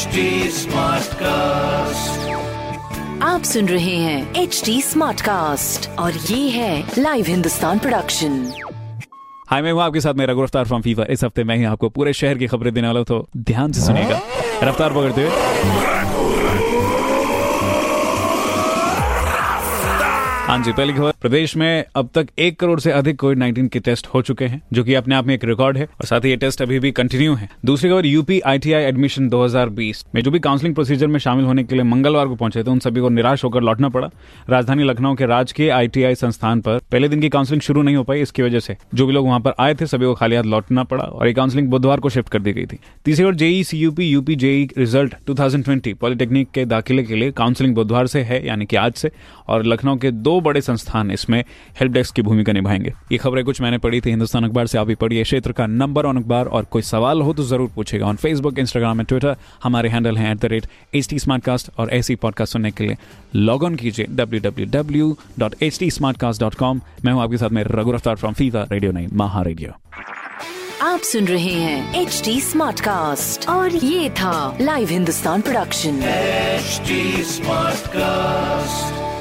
HD cast आप सुन रहे हैं एच डी स्मार्ट कास्ट और ये है लाइव हिंदुस्तान प्रोडक्शन हाय मैं हूँ आपके साथ मेरा गिरफ़्तार फ्रॉम फीवर इस हफ़्ते मैं ही आपको पूरे शहर की खबरें देने वाला तो ध्यान से सुनेगा रफ्तार पकड़ते हुए। हाँ जी, पहली खबर, प्रदेश में अब तक एक करोड़ से अधिक कोविड 19 के टेस्ट हो चुके हैं, जो कि अपने आप में एक रिकॉर्ड है, और साथ ही ये टेस्ट अभी भी कंटिन्यू है। दूसरी खबर, यूपी आईटीआई एडमिशन 2020 में जो भी काउंसलिंग प्रोसीजर में शामिल होने के लिए मंगलवार को पहुँचे थे, उन सभी को निराश होकर लौटना पड़ा। राजधानी लखनऊ के राजकीय आईटीआई संस्थान पर पहले दिन की काउंसलिंग शुरू नहीं हो पाई, इसकी वजह से जो भी लोग वहाँ पर आए थे, सभी को खाली हाथ लौटना पड़ा, और ये काउंसलिंग बुधवार को शिफ्ट कर दी गई थी। तीसरी ओर JE, CUP, UP UP JE result 2020 polytechnic के दाखिले के लिए काउंसलिंग बुधवार से है, यानी कि आज से, और लखनऊ के दो बड़े संस्थान इसमें हेल्प डेस्क की भूमिका निभाएँगे। ये खबरें कुछ मैंने पढ़ी थी हिंदुस्तान अखबार से आप भी पढ़िए। क्षेत्र का नंबर ऑन अखबार और कोई सवाल हो तो ज़रूर पूछेगा। On Facebook Instagram and Twitter हमारे हैंडल हैं at the rate H T और ऐसी पॉडकास्ट सुनने के लिए लॉग ऑन कीजिए W W W dot H T dot com मैं हूँ आपके साथ में रघु रफ्तार फ्रॉम फीवर रेडियो नहीं महा रेडियो आप सुन रहे हैं एच डी स्मार्ट कास्ट और ये था live Hindustan production HD Smartcast.